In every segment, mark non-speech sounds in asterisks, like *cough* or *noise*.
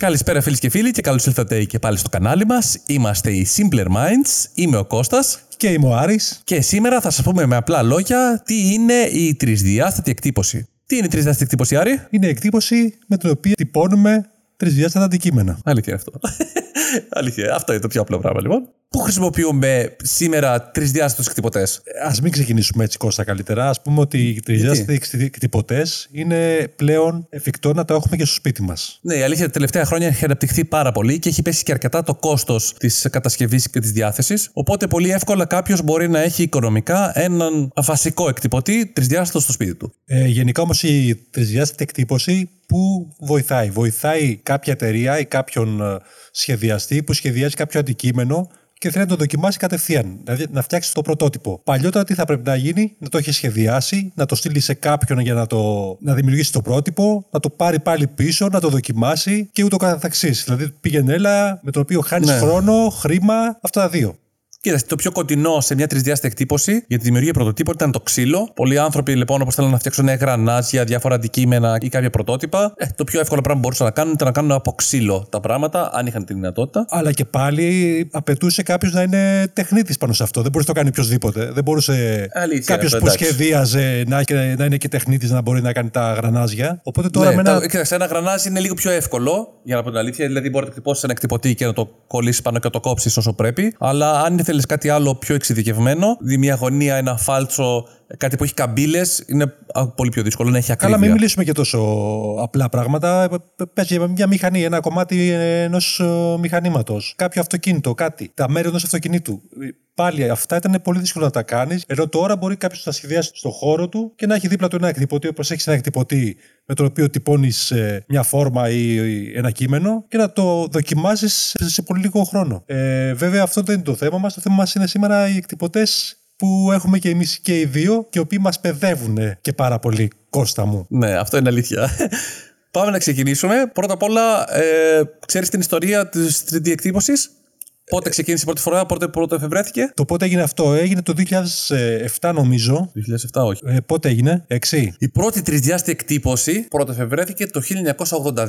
Καλησπέρα φίλοι και φίλοι και καλώς ήλθατε και πάλι στο κανάλι μας. Είμαστε οι Simpler Minds, είμαι ο Κώστας Και είμαι ο Άρης. και σήμερα θα σας πούμε με απλά λόγια τι είναι η τρισδιάστατη εκτύπωση. Τι είναι η τρισδιάστατη εκτύπωση, Άρη; Είναι η εκτύπωση με την οποία τυπώνουμε τρισδιάστατα αντικείμενα. Αλήθεια είναι αυτό. Αλήθεια, αυτό είναι το πιο απλό πράγμα λοιπόν. Πού χρησιμοποιούμε σήμερα τρισδιάστατους εκτυπωτές. Α μην ξεκινήσουμε έτσι Κώστα καλύτερα. Α πούμε ότι οι τρισδιάστατοι εκτυπωτέ είναι πλέον εφικτό να τα έχουμε και στο σπίτι μας. Ναι, η αλήθεια τα τελευταία χρόνια έχει αναπτυχθεί πάρα πολύ και έχει πέσει και αρκετά το κόστος της κατασκευής και της διάθεσης. Οπότε πολύ εύκολα κάποιος μπορεί να έχει οικονομικά έναν βασικό εκτυπωτή τρισδιάστατο στο σπίτι του. Ε, γενικά όμως η τρισδιάστατη εκτύπωση που βοηθάει; Βοηθάει κάποια εταιρεία ή κάποιον ε, σχεδιαστή που σχεδιάζει κάποιο αντικείμενο και θέλει να το δοκιμάσει κατευθείαν. Δηλαδή να φτιάξει το πρωτότυπο. Παλιότερα τι θα πρέπει να γίνει, να το έχει σχεδιάσει, να το στείλει σε κάποιον για να, το, να δημιουργήσει το πρότυπο, να το πάρει πάλι πίσω, να το δοκιμάσει και ούτω καθεξής. Δηλαδή πήγαινε έλα με το οποίο χάνεις Ναι. χρόνο, χρήμα, αυτά τα δύο. Κοίταξε, το πιο κοντινό σε μια τρισδιάστατη εκτύπωση για τη δημιουργία πρωτοτύπων ήταν το ξύλο. Πολλοί άνθρωποι λοιπόν, όπως θέλουν να φτιάξουν γρανάζια, διάφορα αντικείμενα ή κάποια πρωτότυπα, ε, το πιο εύκολο πράγμα που μπορούσαν να κάνουν ήταν να κάνουν από ξύλο τα πράγματα, αν είχαν τη δυνατότητα. Αλλά και πάλι απαιτούσε κάποιος να είναι τεχνίτης πάνω σε αυτό. Δεν μπορούσε να το κάνει οποιοδήποτε. Δεν μπορούσε Αλήθεια κάποιος είναι που αυτό, εντάξει. σχεδίαζε να, και- να είναι και τεχνίτης να μπορεί να κάνει τα γρανάζια. Οπότε τώρα ναι, με ένα. τα- κοίταξε, ένα γρανάζι είναι λίγο πιο εύκολο, για να πω την αλήθεια. Δηλαδή, μπορεί να το εκτυπώσει ένα εκτυπωτή και να το κολλήσεις πάνω και να το κόψεις όσο πρέπει. Αλλά αν ήθελε κάτι άλλο πιο εξειδικευμένο, δηλαδή μια γωνία, ένα φάλτσο, κάτι που έχει καμπύλες, είναι α, πολύ πιο δύσκολο να έχει ακρίβεια. Καλά, μην μιλήσουμε και τόσο απλά πράγματα. Πες για μια μηχανή, ένα κομμάτι ενός μηχανήματος, κάποιο αυτοκίνητο, κάτι. Τα μέρη ενός αυτοκινήτου. Πάλι αυτά ήταν πολύ δύσκολο να τα κάνεις. Ενώ τώρα μπορεί κάποιος να σχεδιάσει στο χώρο του και να έχει δίπλα του ένα εκτυπωτή, όπως έχεις ένα εκτυπωτή με το οποίο τυπώνεις μια φόρμα ή ή ένα κείμενο και να το δοκιμάσει σε πολύ λίγο χρόνο. Ε, βέβαια, αυτό δεν είναι το θέμα μας. Το θέμα μας είναι σήμερα οι εκτυπωτές που έχουμε και εμείς και οι δύο και οι οποίοι μας παιδεύουν και πάρα πολύ, Κώστα μου. Ναι, αυτό είναι αλήθεια. *laughs* Πάμε να ξεκινήσουμε. Πρώτα απ' όλα, ε, ξέρεις την ιστορία της 3D εκτύπωση. Πότε ξεκίνησε η πρώτη φορά, πότε πρώτο εφευρέθηκε; Το πότε έγινε αυτό, έγινε το 2007 νομίζω. 2007, όχι. Ε, πότε έγινε, 6. Η πρώτη τρισδιάστη εκτύπωση πρώτο εφευρέθηκε το 1982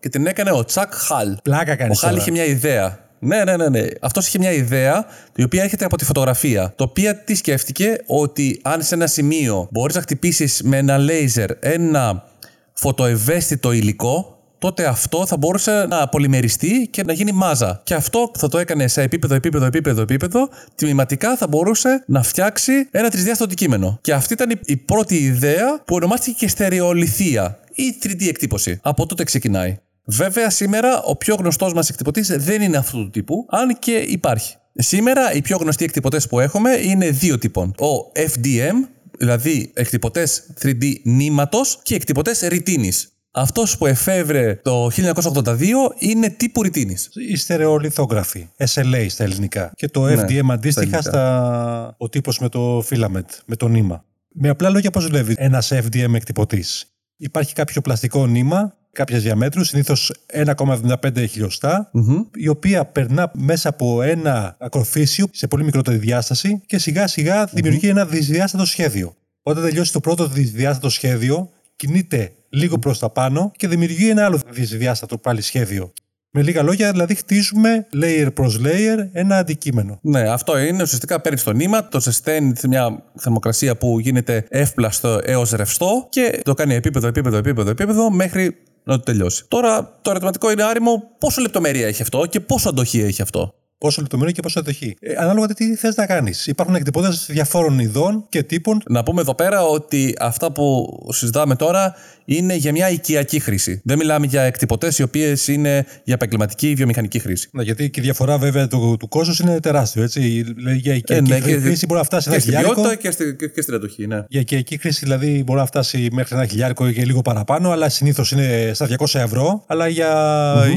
και την έκανε ο Τσακ Χαλ. Πλάκα Ο κάνει Χαλ είχε μια ιδέα. Ναι, ναι, ναι, ναι. Αυτός είχε μια ιδέα, η οποία έρχεται από τη φωτογραφία. Το οποία τι σκέφτηκε, ότι αν σε ένα σημείο μπορείς να χτυπήσεις με ένα λέιζερ ένα φωτοευαίσθητο υλικό, τότε αυτό θα μπορούσε να πολυμεριστεί και να γίνει μάζα. Και αυτό θα το έκανε σε επίπεδο, επίπεδο, επίπεδο, επίπεδο. Τμηματικά θα μπορούσε να φτιάξει ένα τρισδιάστατο αντικείμενο. Και αυτή ήταν η- η πρώτη ιδέα που ονομάστηκε και στερεολιθία ή 3D εκτύπωση. Από τότε ξεκινάει. Βέβαια, σήμερα ο πιο γνωστός μας εκτυπωτής δεν είναι αυτού του τύπου, αν και υπάρχει. Σήμερα οι πιο γνωστοί εκτυπωτές που έχουμε είναι δύο τύπων. Ο FDM, δηλαδή εκτυπωτές 3D νήματος και εκτυπωτές ρητίνης. Αυτός που εφεύρε το 1982 είναι τύπου ρητίνης. Η στερεολιθόγραφη, SLA στα ελληνικά. Και το Ναι, FDM στα αντίστοιχα ελληνικά. στα... ο τύπος με το filament, με το νήμα. Με απλά λόγια πώς δουλεύει ένας FDM εκτυπωτής; Υπάρχει κάποιο πλαστικό νήμα, κάποιες διαμέτρους, συνήθως 1,75 χιλιοστά, η οποία περνά μέσα από ένα ακροφύσιο σε πολύ μικρότερη διάσταση και σιγά σιγά δημιουργεί ένα δυσδιάστατο σχέδιο. Όταν τελειώσει το πρώτο δυσδιάστατο σχέδιο, κινείται λίγο προς τα πάνω και δημιουργεί ένα άλλο δυσδιάστατο πάλι σχέδιο. Με λίγα λόγια, δηλαδή χτίζουμε layer προς layer ένα αντικείμενο. Ναι, αυτό είναι. Ουσιαστικά παίρνει το νήμα, το ζεσταίνει σε μια θερμοκρασία που γίνεται εύπλαστο έως ρευστό και το κάνει επίπεδο, επίπεδο, επίπεδο, επίπεδο μέχρι να το τελειώσει. Τώρα το ερωτηματικό είναι άριμο πόσο λεπτομέρεια έχει αυτό και πόσο αντοχή έχει αυτό; Πόσο λεπτομέρειο και πόσο αντοχή. Ε, ανάλογα το τι θες να κάνεις. Υπάρχουν εκτυπωτές διαφόρων ειδών και τύπων. Να πούμε εδώ πέρα ότι αυτά που συζητάμε τώρα είναι για μια οικιακή χρήση. Δεν μιλάμε για εκτυπωτές οι οποίες είναι για επαγγελματική ή βιομηχανική χρήση. Να, γιατί και η διαφορά βέβαια του, του κόστου είναι τεράστιο. Έτσι. Δηλαδή, για οικιακή ναι, και- χρήση μπορεί να φτάσει Και ένα στην χιλιάρικο. ποιότητα και, στη, και, και στην αντοχή, ναι. Για οικιακή χρήση δηλαδή μπορεί να φτάσει μέχρι ένα χιλιάρικο και λίγο παραπάνω, αλλά συνήθως είναι στα 200 ευρώ. Αλλά για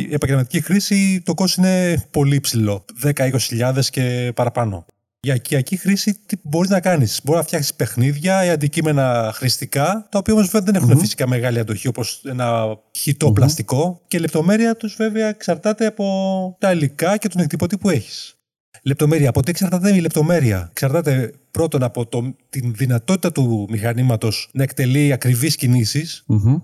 επαγγελματική χρήση το κόστος είναι πολύ ψηλό. 10-20 και παραπάνω. Για οικιακή χρήση τι μπορείς να κάνεις; Μπορείς να φτιάξεις παιχνίδια ή αντικείμενα χρηστικά, τα οποία όμως δεν έχουν φυσικά μεγάλη αντοχή όπως ένα χιτό πλαστικό. Και η λεπτομέρεια τους βέβαια εξαρτάται από τα υλικά και τον εκτυπωτή που έχεις. Λεπτομέρεια. Από τι εξαρτάται η λεπτομέρεια; Εξαρτάται πρώτον από το, την δυνατότητα του μηχανήματος να εκτελεί ακριβείς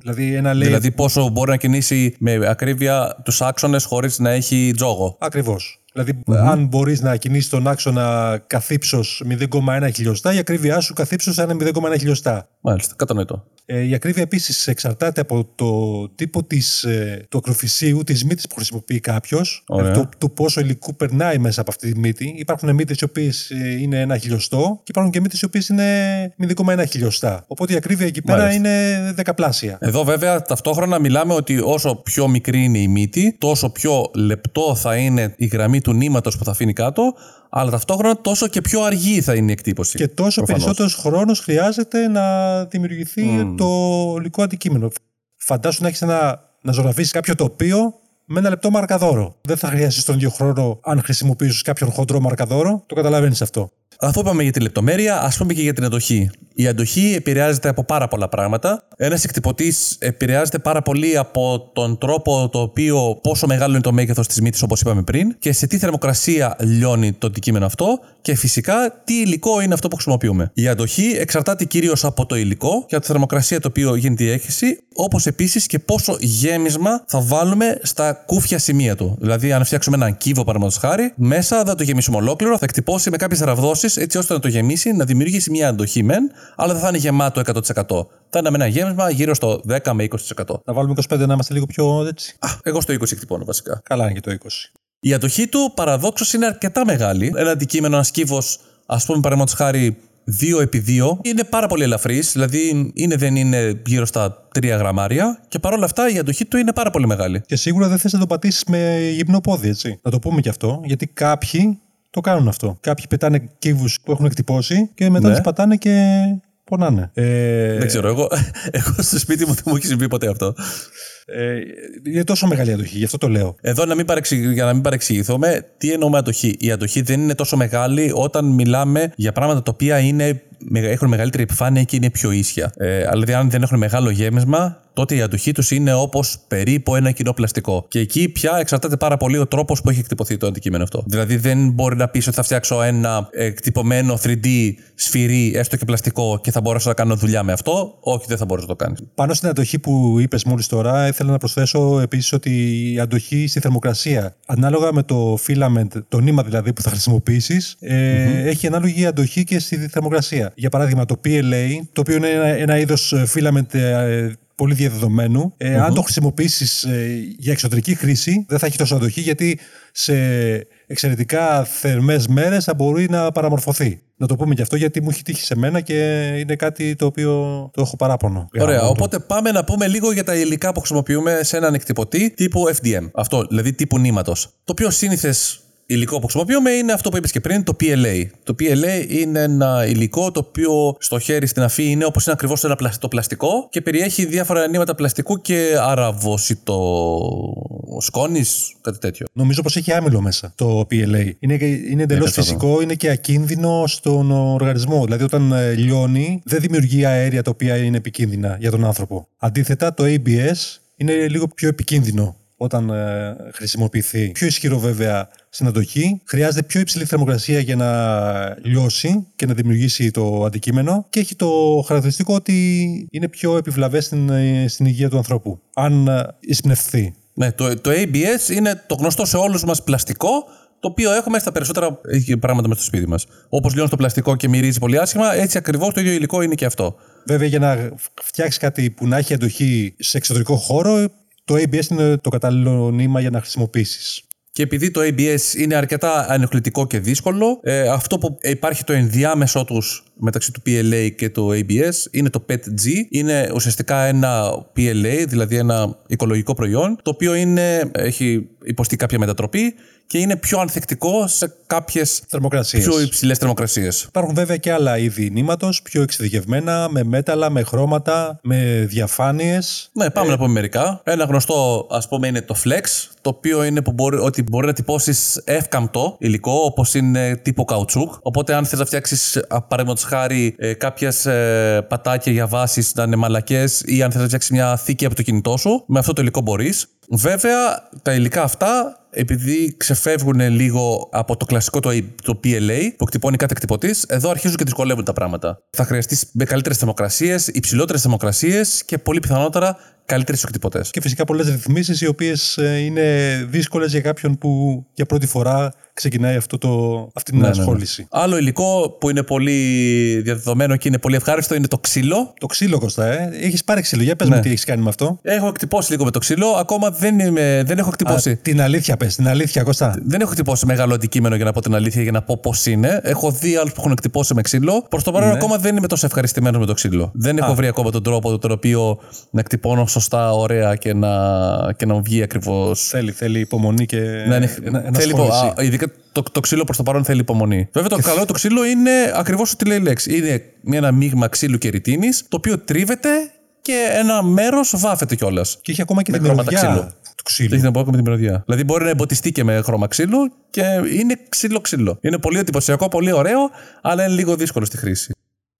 Δηλαδή, ένα λέει. Δηλαδή, πόσο μπορεί να κινήσει με ακρίβεια τους άξονες χωρίς να έχει τζόγο. Ακριβώς. Δηλαδή, αν μπορείς να κινήσεις τον άξονα καθύψω 0,1 χιλιοστά, η ακρίβειά σου καθύψως θα είναι 0,1 χιλιοστά. Μάλιστα, κατανοητό. Ε, η ακρίβεια επίσης εξαρτάται από το τύπο της, ε, του ακροφυσίου, της μύτης που χρησιμοποιεί κάποιος, Ωραία. το, το πόσο υλικού περνάει μέσα από αυτή τη μύτη. Υπάρχουν μύτες οι οποίες είναι ένα χιλιοστό και υπάρχουν και μύτες οι οποίες είναι 0,1 χιλιοστά. Οπότε η ακρίβεια εκεί πέρα Μάλιστα. είναι δεκαπλάσια. Εδώ βέβαια ταυτόχρονα μιλάμε ότι όσο πιο μικρή είναι η μύτη, τόσο πιο λεπτό θα είναι η γραμμή του νήματος που θα αφήνει κάτω, αλλά ταυτόχρονα τόσο και πιο αργή θα είναι η εκτύπωση. Και τόσο Προφανώς. περισσότερος χρόνος χρειάζεται να δημιουργηθεί το υλικό αντικείμενο. Φαντάσου να έχεις ένα. να ζωγραφίσεις κάποιο τοπίο με ένα λεπτό μαρκαδόρο. Δεν θα χρειαστεί τον ίδιο χρόνο αν χρησιμοποιήσεις κάποιον χοντρό μαρκαδόρο. Το καταλαβαίνεις αυτό. Αφού είπαμε για τη λεπτομέρεια, ας πούμε και για την αντοχή. Η αντοχή επηρεάζεται από πάρα πολλά πράγματα. Ένας εκτυπωτής επηρεάζεται πάρα πολύ από τον τρόπο το οποίο πόσο μεγάλο είναι το μέγεθος της μύτης, όπως είπαμε πριν, και σε τι θερμοκρασία λιώνει το αντικείμενο αυτό, και φυσικά τι υλικό είναι αυτό που χρησιμοποιούμε. Η αντοχή εξαρτάται κυρίως από το υλικό και από τη θερμοκρασία το οποίο γίνεται η έκχυση, όπως επίσης και πόσο γέμισμα θα βάλουμε στα κούφια σημεία του. Δηλαδή, αν φτιάξουμε έναν κύβο, παραδείγματος χάρη, μέσα δεν το γεμίσουμε ολόκληρο, θα εκτυπώσει με κάποιες ραβδώσει έτσι ώστε να το γεμίσει, να δημιουργήσει μια αντοχή μεν, αλλά δεν θα είναι γεμάτο 100%. Θα είναι με ένα γέμισμα γύρω στο 10 με 20%. Να βάλουμε 25 να είμαστε λίγο πιο έτσι. Α, εγώ στο 20 εκτυπώνω βασικά. Καλά είναι και το 20. Η αντοχή του παραδόξως είναι αρκετά μεγάλη. Ένα αντικείμενο, ένας κύβος, ας πούμε, παραδείγματος χάρη 2x2, είναι πάρα πολύ ελαφρύς. Δηλαδή, είναι, δεν είναι γύρω στα 3 γραμμάρια. Και παρόλα αυτά η αντοχή του είναι πάρα πολύ μεγάλη. Και σίγουρα δεν θες να το πατήσεις με γυμνό πόδι, έτσι. Να το πούμε και αυτό, γιατί κάποιοι το κάνουν αυτό. Κάποιοι πετάνε κύβους που έχουν εκτυπώσει και μετά Ναι. τους πατάνε και πονάνε. Ε, Δεν ξέρω, εγώ, *laughs* εγώ στο σπίτι μου δεν μου έχει συμβεί ποτέ αυτό. ε, είναι τόσο μεγάλη αντοχή, γι' αυτό το λέω. Εδώ να μην παρεξηγη- για να μην παρεξηγηθούμε, τι εννοούμε αντοχή. Η αντοχή δεν είναι τόσο μεγάλη όταν μιλάμε για πράγματα τα οποία είναι, με- έχουν μεγαλύτερη επιφάνεια και είναι πιο ίσια. Ε, αλλά δηλαδή, αν δεν έχουν μεγάλο γέμισμα, τότε η αντοχή τους είναι όπως περίπου ένα κοινό πλαστικό. Και εκεί πια εξαρτάται πάρα πολύ ο τρόπος που έχει εκτυπωθεί το αντικείμενο αυτό. Δηλαδή, δεν μπορεί να πεις ότι θα φτιάξω ένα εκτυπωμένο 3D σφυρί, έστω και πλαστικό, και θα μπορέσω να κάνω δουλειά με αυτό. Όχι, δεν θα μπορέσω να το κάνεις. Πάνω στην αντοχή που είπες μόλις τώρα, ήθελα να προσθέσω επίσης ότι η αντοχή στη θερμοκρασία, ανάλογα με το filament, το νήμα δηλαδή που θα χρησιμοποιήσεις, ε, έχει ανάλογη αντοχή και στη θερμοκρασία. Για παράδειγμα, το PLA, το οποίο είναι ένα, ένα είδος filament ε, πολύ διαδεδομένου, ε, αν το χρησιμοποιήσεις για εξωτερική χρήση, δεν θα έχει τόσο αντοχή γιατί σε εξαιρετικά θερμές μέρες θα μπορεί να παραμορφωθεί. Να το πούμε και αυτό γιατί μου έχει τύχει σε μένα και είναι κάτι το οποίο το έχω παράπονο. Ωραία, Γάμο το. οπότε πάμε να πούμε λίγο για τα υλικά που χρησιμοποιούμε σε έναν εκτυπωτή τύπου FDM. Αυτό, δηλαδή τύπου νήματος. Το πιο σύνηθες υλικό που χρησιμοποιούμε είναι αυτό που είπες και πριν, το PLA. Το PLA είναι ένα υλικό το οποίο στο χέρι στην αφή είναι όπως είναι ακριβώς ένα πλασ- το πλαστικό και περιέχει διάφορα νήματα πλαστικού και αραβόσιτο σκόνης, κάτι τέτοιο. Νομίζω πως έχει άμυλο μέσα το PLA. Είναι, είναι εντελώς αυτό το. φυσικό, είναι και ακίνδυνο στον οργανισμό. Δηλαδή, όταν ε, λιώνει, δεν δημιουργεί αέρια τα οποία είναι επικίνδυνα για τον άνθρωπο. Αντίθετα, το ABS είναι λίγο πιο επικίνδυνο όταν ε, χρησιμοποιηθεί. Πιο ισχυρό βέβαια στην αντοχή. Χρειάζεται πιο υψηλή θερμοκρασία για να λιώσει και να δημιουργήσει το αντικείμενο. Και έχει το χαρακτηριστικό ότι είναι πιο επιβλαβές στην, ε, στην υγεία του ανθρώπου. Αν ε, εισπνευθεί. Ναι, το, το ABS είναι το γνωστό σε όλους μας πλαστικό, το οποίο έχουμε στα περισσότερα ε, πράγματα μέσα στο σπίτι μας. Όπως λιώνει το πλαστικό και μυρίζει πολύ άσχημα, έτσι ακριβώς το ίδιο υλικό είναι και αυτό. Βέβαια, για να φτιάξει κάτι που να έχει αντοχή σε εξωτερικό χώρο, το ABS είναι το κατάλληλο νήμα για να χρησιμοποιήσεις. Και επειδή το ABS είναι αρκετά ανεκλητικό και δύσκολο, ε, αυτό που υπάρχει το ενδιάμεσό τους μεταξύ του PLA και του ABS είναι το PETG. Είναι ουσιαστικά ένα PLA, δηλαδή ένα οικολογικό προϊόν, το οποίο είναι, έχει υποστεί κάποια μετατροπή και είναι πιο ανθεκτικό σε κάποιες Θερμοκρασίες. πιο υψηλές θερμοκρασίες. Υπάρχουν βέβαια και άλλα είδη νήματο, πιο εξειδικευμένα, με μέταλλα, με χρώματα, με διαφάνειες. Ναι, πάμε να πούμε μερικά. Ένα γνωστό, ας πούμε, είναι το Flex, το οποίο είναι που μπορεί, ότι μπορεί να τυπώσεις εύκαμπτο υλικό, όπως είναι τύπο καουτσούκ. Οπότε, αν θες να φτιάξεις, παραδείγματος χάρη, κάποιες πατάκια για βάσεις να είναι μαλακές ή αν θες να φτιάξεις μια θήκη από το κινητό σου, με αυτό το υλικό μπορείς. Βέβαια, τα υλικά αυτά επειδή ξεφεύγουν λίγο από το κλασικό το, το PLA που εκτυπώνει κάθε εκτυπωτής, εδώ αρχίζουν και δυσκολεύουν τα πράγματα. Θα χρειαστείς με καλύτερες θερμοκρασίες, υψηλότερες θερμοκρασίες και πολύ πιθανότερα καλύτερες εκτυπωτές. Και φυσικά πολλές ρυθμίσεις οι οποίες είναι δύσκολες για κάποιον που για πρώτη φορά ξεκινάει αυτό το, αυτή την ναι, ασχόληση. Ναι, ναι. Άλλο υλικό που είναι πολύ διαδεδομένο και είναι πολύ ευχάριστο είναι το ξύλο. Το ξύλο, Κωστά, ε. Έχεις πάρει ξύλο. Για πες ναι. μου τι έχεις κάνει με αυτό. Έχω εκτυπώσει λίγο με το ξύλο. Ακόμα δεν, είμαι, δεν έχω εκτυπώσει. Α, την αλήθεια, πες, την αλήθεια, Κωστά. Δεν έχω εκτυπώσει μεγάλο αντικείμενο για να πω την αλήθεια, για να πω πώς είναι. Έχω δει άλλους που έχουν εκτυπώσει με ξύλο. Προς το παρόν ναι. ακόμα δεν είμαι τόσο ευχαριστημένος με το ξύλο. Δεν έχω βρει ακόμα τον τρόπο τον οποίο να εκτυπώνω σωστά, ωραία και να, και να βγει ακριβώς. Θέλει, θέλει υπομονή και. Ναι, ναι, θέλει, α, ειδικά το, το ξύλο προς το παρόν θέλει υπομονή. Βέβαια, το και καλό το ξύλο είναι ακριβώς ό,τι λέει η λέξη. Είναι ένα μείγμα ξύλου και ρητίνης, το οποίο τρίβεται και ένα μέρος βάφεται κιόλας. Και έχει ακόμα και την μυρωδιά του ξύλου. Έχει να πω με την μυρωδιά. Δηλαδή μπορεί να εμποτιστεί και με χρώμα ξύλου και είναι ξύλο-ξύλο. Είναι πολύ εντυπωσιακό, πολύ ωραίο, αλλά είναι λίγο δύσκολο στη χρήση.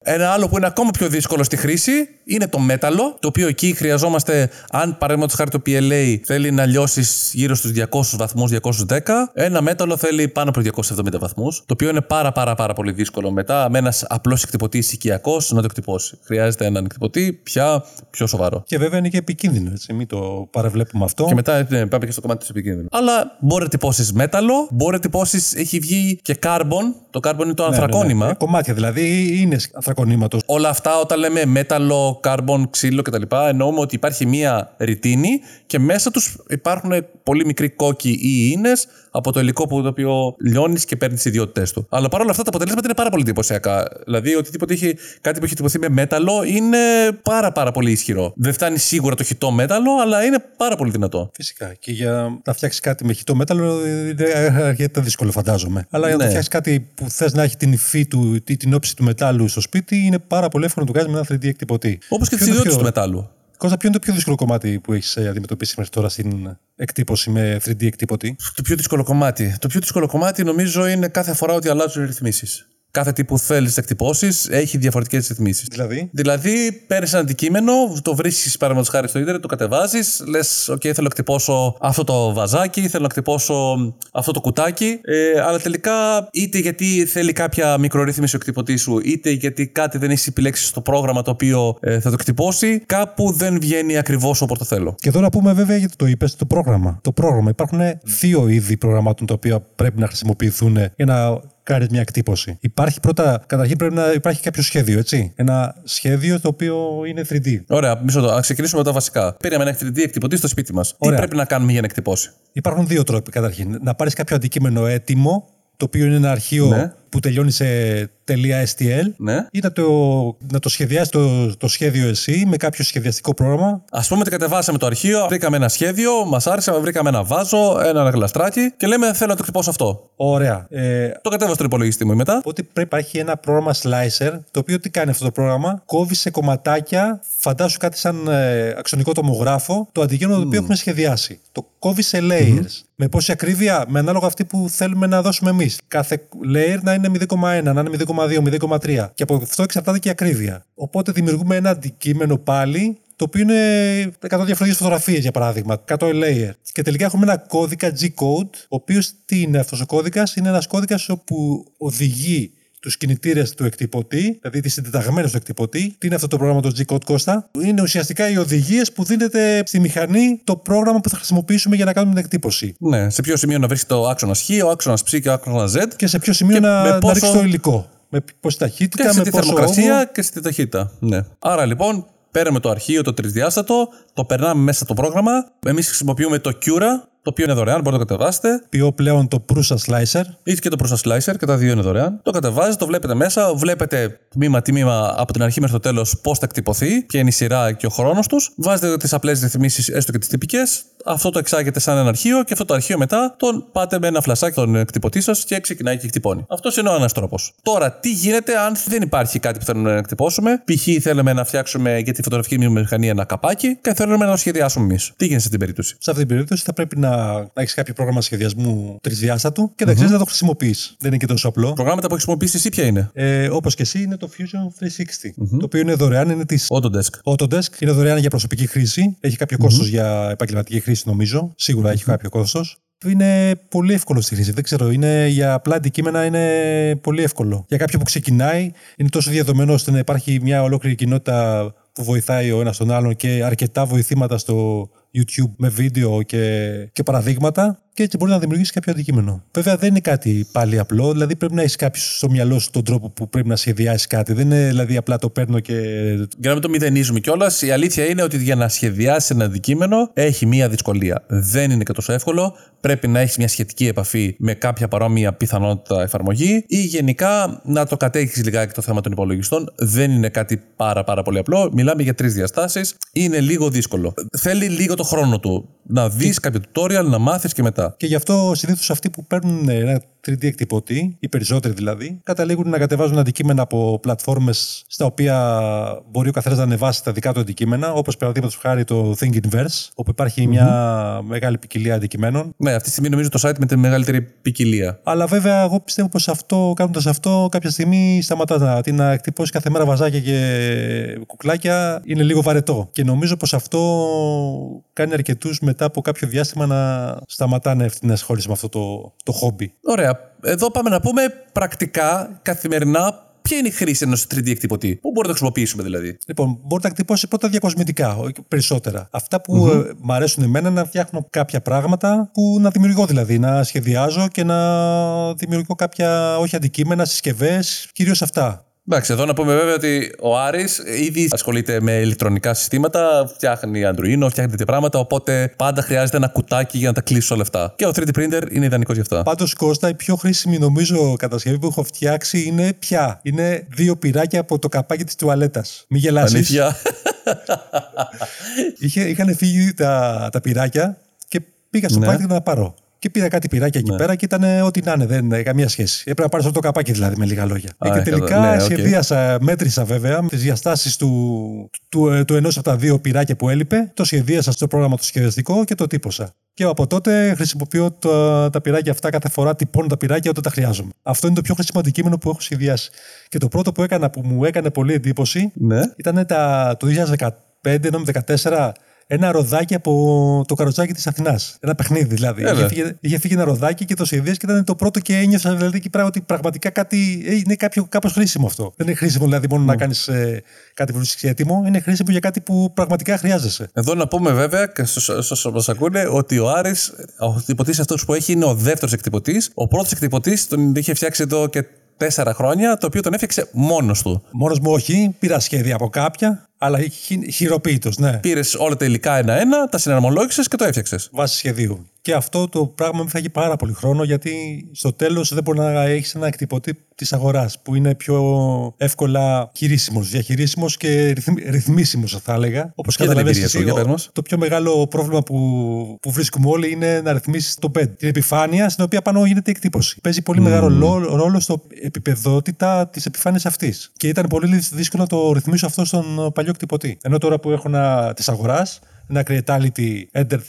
Ένα άλλο που είναι ακόμα πιο δύσκολο στη χρήση είναι το μέταλλο, το οποίο εκεί χρειαζόμαστε, αν παραδείγματος χάρη το PLA θέλει να λιώσεις γύρω στους 200 βαθμούς, 210, ένα μέταλλο θέλει πάνω από 270 βαθμούς, το οποίο είναι πάρα πάρα πάρα πολύ δύσκολο μετά με ένας απλός εκτυπωτής οικιακός να το εκτυπώσει. Χρειάζεται έναν εκτυπωτή πια πιο σοβαρό. Και βέβαια είναι και επικίνδυνο, έτσι, μην το παραβλέπουμε αυτό. Και μετά ναι, πάμε και στο κομμάτι του επικίνδυνου. Αλλά μπορεί να τυπώσεις μέταλλο, μπορεί να τυπώσεις, έχει βγει και carbon. Το carbon είναι το ναι, ανθρακόνημα. Ναι, ναι. Κομμάτια δηλαδή είναι ανθρακονήματος. Όλα αυτά όταν λέμε μέταλλο, carbon, ξύλο κτλ. Εννοούμε ότι υπάρχει μία ρητίνη και μέσα τους υπάρχουν πολύ μικροί κόκκι ή ίνες από το υλικό που το οποίο λιώνεις και παίρνεις τις ιδιότητές του. Αλλά παρόλα αυτά τα αποτελέσματα είναι πάρα πολύ εντυπωσιακά. Δηλαδή, οτιδήποτε έχει κάτι που έχει τυπωθεί με μέταλλο είναι πάρα, πάρα πολύ ισχυρό. Δεν φτάνει σίγουρα το χιτό μέταλλο, αλλά είναι πάρα πολύ δυνατό. Φυσικά. Και για να φτιάξεις κάτι με χιτό μέταλλο είναι αρκετά δύσκολο, φαντάζομαι. Αλλά για να ναι. φτιάξεις κάτι που θες να έχει την υφή του ή την όψη του μετάλλου στο σπίτι, είναι πάρα πολύ εύκολο να το κάνεις με ένα 3D εκτυπωτή. Όπως και τις ιδιότητες του μετάλλου. Κώστα, ποιο είναι το πιο δύσκολο κομμάτι που έχεις ε, αντιμετωπίσει μέχρι τώρα στην εκτύπωση με 3D εκτύπωτη; Το πιο δύσκολο κομμάτι. Το πιο δύσκολο κομμάτι νομίζω είναι κάθε φορά ότι αλλάζουν οι ρυθμίσεις κάθε τι που θέλεις εκτυπώσεις έχει διαφορετικές ρυθμίσεις. Δηλαδή; Δηλαδή, παίρνεις ένα αντικείμενο, το βρίσκεις παραδείγματος χάρη στο Ιντερνετ, το κατεβάζεις, λες: OK, θέλω να εκτυπώσω αυτό το βαζάκι, θέλω να εκτυπώσω αυτό το κουτάκι. Ε, αλλά τελικά, είτε γιατί θέλει κάποια μικρορύθμιση ο εκτυπωτής σου, είτε γιατί κάτι δεν έχει επιλέξει στο πρόγραμμα το οποίο ε, θα το εκτυπώσει, κάπου δεν βγαίνει ακριβώς όπω το θέλω. Και εδώ να πούμε βέβαια γιατί το είπες, το πρόγραμμα. Το πρόγραμμα. Υπάρχουν δύο είδη προγραμμάτων τα οποία πρέπει να χρησιμοποιηθούν για να κάνει μια εκτύπωση. Υπάρχει πρώτα, καταρχήν πρέπει να υπάρχει κάποιο σχέδιο, έτσι. Ένα σχέδιο το οποίο είναι 3D. Ωραία, μισό το. Α ξεκινήσουμε με τα βασικά. Πήραμε ένα 3D εκτυπωτή στο σπίτι μας. Τι πρέπει να κάνουμε για να εκτυπώσει; Υπάρχουν δύο τρόποι καταρχήν. Να πάρεις κάποιο αντικείμενο έτοιμο, το οποίο είναι ένα αρχείο ναι. Που τελειώνει σε .stl ναι. ή να το, να το σχεδιάσει το, το σχέδιο εσύ με κάποιο σχεδιαστικό πρόγραμμα. Α πούμε ότι κατεβάσαμε το αρχείο, βρήκαμε ένα σχέδιο, μας άρεσε, βρήκαμε ένα βάζο, ένα γλαστράκι και λέμε θέλω να το χτυπώσω αυτό. Ωραία. Ε, το κατέβασα στο υπολογιστή μου μετά. Οπότε πρέπει να υπάρχει ένα πρόγραμμα slicer το οποίο τι κάνει αυτό το πρόγραμμα; Κόβει σε κομματάκια, φαντάσου κάτι σαν ε, αξονικό τομογράφο, το αντικείμενο mm. το οποίο έχουμε σχεδιάσει. Το κόβει σε layers. Mm-hmm. Με πόση ακρίβεια, με ανάλογα αυτή που θέλουμε να δώσουμε εμείς. Κάθε layer να είναι 0,1, να είναι 0,2, 0,3. Και από αυτό εξαρτάται και η ακρίβεια. Οπότε δημιουργούμε ένα αντικείμενο πάλι το οποίο είναι 100 διαφορετικές φωτογραφίες, για παράδειγμα, 100 layer. Και τελικά έχουμε ένα κώδικα G-code, ο οποίος τι είναι αυτός ο κώδικας, είναι ένας κώδικας όπου οδηγεί τους κινητήρες του εκτυπωτή, δηλαδή τις συντεταγμένες του εκτυπωτή. Τι είναι αυτό το πρόγραμμα το G-Code Costa. Είναι ουσιαστικά οι οδηγίες που δίνεται στη μηχανή το πρόγραμμα που θα χρησιμοποιήσουμε για να κάνουμε την εκτύπωση. Ναι, σε ποιο σημείο να βρίσκει το άξονας Χ, ο άξονας Ψ και ο άξονας Z. Και σε ποιο σημείο να, πόσο... να ρίξει το υλικό. Με πόση ταχύτητα, και με πόσο θερμοκρασία και στη ταχύτητα. Ναι. Άρα λοιπόν, παίρνουμε το αρχείο το τρισδιάστατο, το περνάμε μέσα στο πρόγραμμα. Εμείς χρησιμοποιούμε το Cura, το οποίο είναι δωρεάν, μπορείτε να το κατεβάσετε. Ποιο πλέον το Prusa Slicer. Είτε και το Prusa Slicer και τα δύο είναι δωρεάν. Το κατεβάζετε, το βλέπετε μέσα, βλέπετε τμήμα-τμήμα από την αρχή μέχρι το τέλος πώς θα εκτυπωθεί, ποια είναι η σειρά και ο χρόνος τους. Βάζετε τις απλές ρυθμίσεις, έστω και τις τυπικές. Αυτό το εξάγετε σαν ένα αρχείο και αυτό το αρχείο μετά τον πάτε με ένα φλασάκι τον εκτυπωτή σας και ξεκινάει και εκτυπώνει. Αυτός είναι ο ένας τρόπος. Τώρα, τι γίνεται αν δεν υπάρχει κάτι που θέλουμε να εκτυπώσουμε; Π.χ. θέλουμε να φτιάξουμε για τη φωτογραφική μηχανή ένα καπάκι και θέλουμε να το σχεδιάσουμε εμείς. Τι γίνεται σε αυτή την περίπτωση; Σε αυτή την περίπτωση θα πρέπει να να έχεις κάποιο πρόγραμμα σχεδιασμού τρισδιάστατου και να ξέρεις να το χρησιμοποιείς. Δεν είναι και τόσο απλό. Προγράμματα που χρησιμοποιήσει εσύ ποια είναι; Ε, Όπως και εσύ είναι το Fusion 360. Το οποίο είναι δωρεάν, είναι της Autodesk. Autodesk είναι δωρεάν για προσωπική χρήση. Έχει κάποιο κόστος για επαγγελματική χρήση, νομίζω. Σίγουρα έχει κάποιο κόστος. Είναι πολύ εύκολο στη χρήση. Δεν ξέρω, είναι, για απλά αντικείμενα είναι πολύ εύκολο. Για κάποιον που ξεκινάει, είναι τόσο διαδομένο ώστε να υπάρχει μια ολόκληρη κοινότητα που βοηθάει ο ένας τον άλλον και αρκετά βοηθήματα στο YouTube με βίντεο και, και παραδείγματα και έτσι μπορεί να δημιουργήσει κάποιο αντικείμενο. Βέβαια δεν είναι κάτι πάλι απλό, δηλαδή πρέπει να έχεις κάποιος στο μυαλό σου τον τρόπο που πρέπει να σχεδιάσεις κάτι. Δεν είναι δηλαδή απλά το παίρνω και. Για να μην το μηδενίζουμε κιόλας, η αλήθεια είναι ότι για να σχεδιάσεις ένα αντικείμενο έχει μία δυσκολία. Δεν είναι και τόσο εύκολο. Πρέπει να έχεις μια σχετική επαφή με κάποια παρόμοια πιθανότητα εφαρμογή ή γενικά να το κατέχεις λιγάκι το θέμα των υπολογιστών. Δεν είναι κάτι πάρα, πάρα πολύ απλό. Μιλάμε για τρεις διαστάσεις. Είναι λίγο δύσκολο. Θέλει λίγο το χρόνο του. Να δεις κάποιο tutorial, να μάθεις και μετά. Και γι' αυτό συνήθως αυτοί που παίρνουν ένα 3D εκτυπωτή, οι περισσότεροι δηλαδή, καταλήγουν να κατεβάζουν αντικείμενα από πλατφόρμες στα οποία μπορεί ο καθένας να ανεβάσει τα δικά του αντικείμενα, όπως παραδείγματος χάρη το Thingiverse, όπου μια μεγάλη ποικιλία αντικειμένων. Ναι, αυτή τη στιγμή νομίζω το site με τη μεγαλύτερη ποικιλία. Αλλά βέβαια, εγώ πιστεύω πως αυτό, κάνοντας αυτό, κάποια στιγμή σταματάς να, να εκτυπώσεις κάθε μέρα βαζάκια και κουκλάκια, είναι λίγο βαρετό. Και νομίζω πως αυτό κάνει αρκετούς μετά από κάποιο διάστημα να σταματάνε να ασχολήσει με αυτό το, το χόμπι. Ωραία. Εδώ πάμε να πούμε πρακτικά, καθημερινά, ποια είναι η χρήση ενός 3D εκτυπωτή. Πού μπορούμε να το χρησιμοποιήσουμε δηλαδή; Λοιπόν, μπορεί να εκτυπώσει πρώτα διακοσμητικά, περισσότερα. Αυτά που mm-hmm. ε, μου αρέσουν εμένα να φτιάχνω κάποια πράγματα που να δημιουργώ δηλαδή. Να σχεδιάζω και να δημιουργώ κάποια, όχι αντικείμενα, συσκευές, κυρίως αυτά. Εντάξει, εδώ να πούμε βέβαια ότι ο Άρης ήδη ασχολείται με ηλεκτρονικά συστήματα, φτιάχνει Android, φτιάχνει τέτοια πράγματα. Οπότε πάντα χρειάζεται ένα κουτάκι για να τα κλείσει όλα αυτά. Και ο 3D printer είναι ιδανικός γι' αυτά. Πάντως, Κώστα, η πιο χρήσιμη νομίζω κατασκευή που έχω φτιάξει είναι πια. Είναι δύο πυράκια από το καπάκι της τουαλέτας. Μην γελάσεις. Αλήθεια. *laughs* είχαν φύγει τα, τα πυράκια και πήγα στο ναι. να τα πάρω. Και πήρα κάτι πυράκια εκεί ναι. πέρα και ήταν ό,τι να είναι, δεν είναι καμία σχέση. Έπρεπε να πάρεις αυτό το καπάκι δηλαδή με λίγα λόγια. Α, και τελικά ναι, okay. σχεδίασα, μέτρησα βέβαια τις διαστάσεις του, του, του, του ενός από τα δύο πυράκια που έλειπε. Το σχεδίασα στο πρόγραμμα το σχεδιαστικό και το τύπωσα. Και από τότε χρησιμοποιώ τα, τα πυράκια αυτά κάθε φορά, τυπώνω τα πυράκια όταν τα χρειάζομαι. Αυτό είναι το πιο χρήσιμο αντικείμενο που έχω σχεδιάσει. Και το πρώτο που έκανα που μου έκανε πολύ εντύπωση ναι. ήταν τα, το 2015, 2014 ένα ροδάκι από το καροτσάκι της Αθηνάς. Ένα παιχνίδι δηλαδή. Είχε φύγει, είχε φύγει, ένα ροδάκι και το σχεδίασε και ήταν το πρώτο και ένιωσα δηλαδή εκεί πέρα ότι πραγματικά κάτι ε, είναι κάπως χρήσιμο αυτό. Δεν είναι χρήσιμο δηλαδή μόνο να κάνεις ε, κάτι που βρίσκει έτοιμο, είναι χρήσιμο για κάτι που πραγματικά χρειάζεσαι. Εδώ να πούμε βέβαια και στου μας ακούνε ότι ο Άρης, ο εκτυπωτή αυτός που έχει είναι ο δεύτερος εκτυπωτή. Ο πρώτος εκτυπωτή τον είχε φτιάξει εδώ και τέσσερα χρόνια, το οποίο τον έφτιαξε μόνος του. Μόνος μου όχι, πήρα σχέδια από κάποια. Αλλά χειροποίητος, ναι. Πήρες όλα τα υλικά ένα-ένα, τα συναρμολόγησες και το έφτιαξες. Βάσει σχεδίου. Και αυτό το πράγμα με φάγει πάρα πολύ χρόνο γιατί στο τέλος δεν μπορεί να έχεις ένα εκτυπωτή της αγοράς που είναι πιο εύκολα χειρίσιμος, διαχειρίσιμος και ρυθμίσιμος, θα έλεγα. Όπως καταλαβαίνετε, το πιο μεγάλο πρόβλημα που, που βρίσκουμε όλοι είναι να ρυθμίσεις το bed. Την επιφάνεια στην οποία πάνω γίνεται η εκτύπωση. Παίζει πολύ mm. μεγάλο ρόλο στο επίπεδότητα της επιφάνειας αυτής. Και ήταν πολύ δύσκολο να το ρυθμίσω αυτό στον παλιό εκτυπωτή. Ενώ τώρα που έχω της αγοράς, ένα Creatality Ender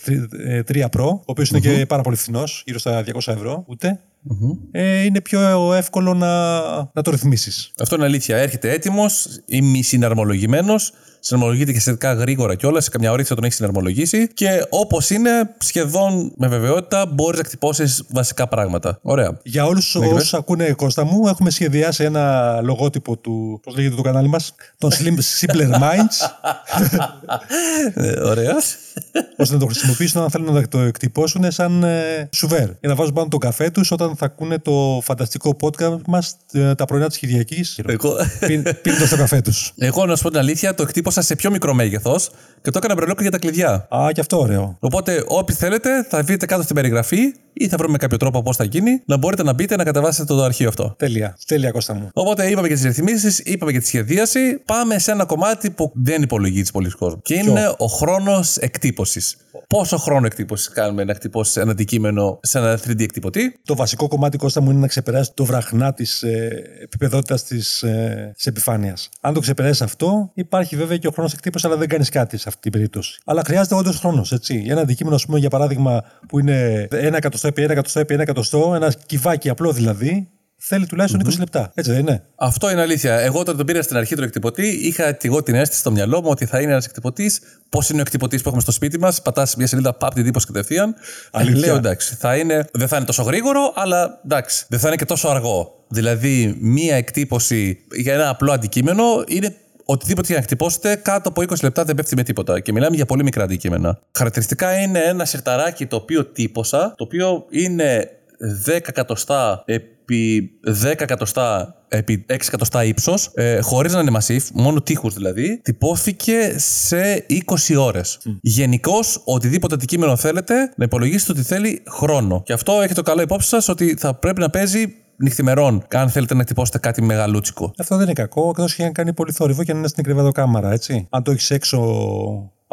3 Pro, ο οποίος είναι και πάρα πολύ φθηνός, γύρω στα 200 ευρώ, ούτε. Ε, είναι πιο εύκολο να, να το ρυθμίσεις. Αυτό είναι αλήθεια. Έρχεται έτοιμος ή μη συναρμολογημένο συναρμολογείται και σχετικά γρήγορα κιόλας. Σε καμιά ώρα θα τον έχει συναρμολογήσει. Και όπως είναι, σχεδόν με βεβαιότητα μπορείς να χτυπώσει βασικά πράγματα. Ωραία. Για όλους όσους ακούνε Κώστα μου, έχουμε σχεδιάσει ένα λογότυπο του. Πώς λέγεται το κανάλι μας, των Slim Simpler Minds. *laughs* Ε, ωραία. Ώστε να το χρησιμοποιήσουν αν θέλουν να το εκτυπώσουν σαν ε, σουβέρ. Για να βάζουν πάνω τον καφέ τους όταν θα ακούνε το φανταστικό podcast μας ε, τα πρωινά της Κυριακής. Εγώ... Πίνοντα το καφέ τους. Εγώ να σου πω την αλήθεια, το εκτύπωσα σε πιο μικρό μέγεθος και το έκανα μπρελόκο για τα κλειδιά. Α, και αυτό ωραίο. Οπότε, όποιοι θέλετε, θα βρείτε κάτω στην περιγραφή ή θα βρούμε κάποιο τρόπο πώς θα γίνει να μπορείτε να μπείτε να κατεβάσετε το αρχείο αυτό. Τέλεια. Τέλεια, Κώστα μου. Οπότε, είπαμε για τις ρυθμίσεις, είπαμε για τη σχεδίαση. Πάμε σε ένα κομμάτι που δεν υπολογίζει πολλοί κόσμο. Και είναι ο χρόνος εκτύπωσης. Πόσο χρόνο εκτύπωσης κάνουμε να εκτυπώσεις ένα αντικείμενο σε ένα 3D εκτυπωτή; Το βασικό κομμάτι, Κώστα μου, είναι να ξεπεράσει το βραχνά της ε, επίπεδότητας της ε, επιφάνειας. Αν το ξεπεράσει αυτό, υπάρχει βέβαια και ο χρόνος εκτύπωσης, αλλά δεν κάνεις κάτι σε αυτή την περίπτωση. Αλλά χρειάζεται όντως χρόνος. Ένα αντικείμενο, ας πούμε, για παράδειγμα, που είναι ένα εκατοστό επί ένα εκατοστό επί ένα εκατοστό, ένα κυβάκι απλό δηλαδή, θέλει τουλάχιστον 20 λεπτά. Έτσι δεν είναι. Αυτό είναι αλήθεια. Εγώ όταν τον πήρα στην αρχή του εκτυπωτή, είχα και εγώ την αίσθηση στο μυαλό μου ότι θα είναι ένας εκτυπωτής. Πώς είναι ο εκτυπωτής που έχουμε στο σπίτι μας, πατάς μια σελίδα, πάπ την τύπωση κατευθείαν. Αλήθεια. Λέω εντάξει, θα είναι, δεν θα είναι τόσο γρήγορο, αλλά εντάξει, δεν θα είναι και τόσο αργό. Δηλαδή, μία εκτύπωση για ένα απλό αντικείμενο είναι οτιδήποτε και να χτυπώσετε, κάτω από 20 λεπτά δεν πέφτει με τίποτα. Και μιλάμε για πολύ μικρά αντικείμενα. Χαρακτηριστικά είναι ένα σιρταράκι το οποίο τύπωσα, το οποίο είναι 10 εκατοστά επί 10 εκατοστά επί 6 εκατοστά ύψος, ε, χωρίς να είναι massive, μόνο τείχους δηλαδή, τυπώθηκε σε 20 ώρες. Γενικώς, οτιδήποτε αντικείμενο θέλετε, να υπολογίσετε ότι θέλει χρόνο. Και αυτό έχει το καλό υπόψη σας ότι θα πρέπει να παίζει νυχθημερών, αν θέλετε να τυπώσετε κάτι μεγαλούτσικο. Αυτό δεν είναι κακό, εκτός και αν κάνει πολύ θόρυβο και να είναι στην κρεβατοκάμαρα, έτσι. Αν το έχεις έξω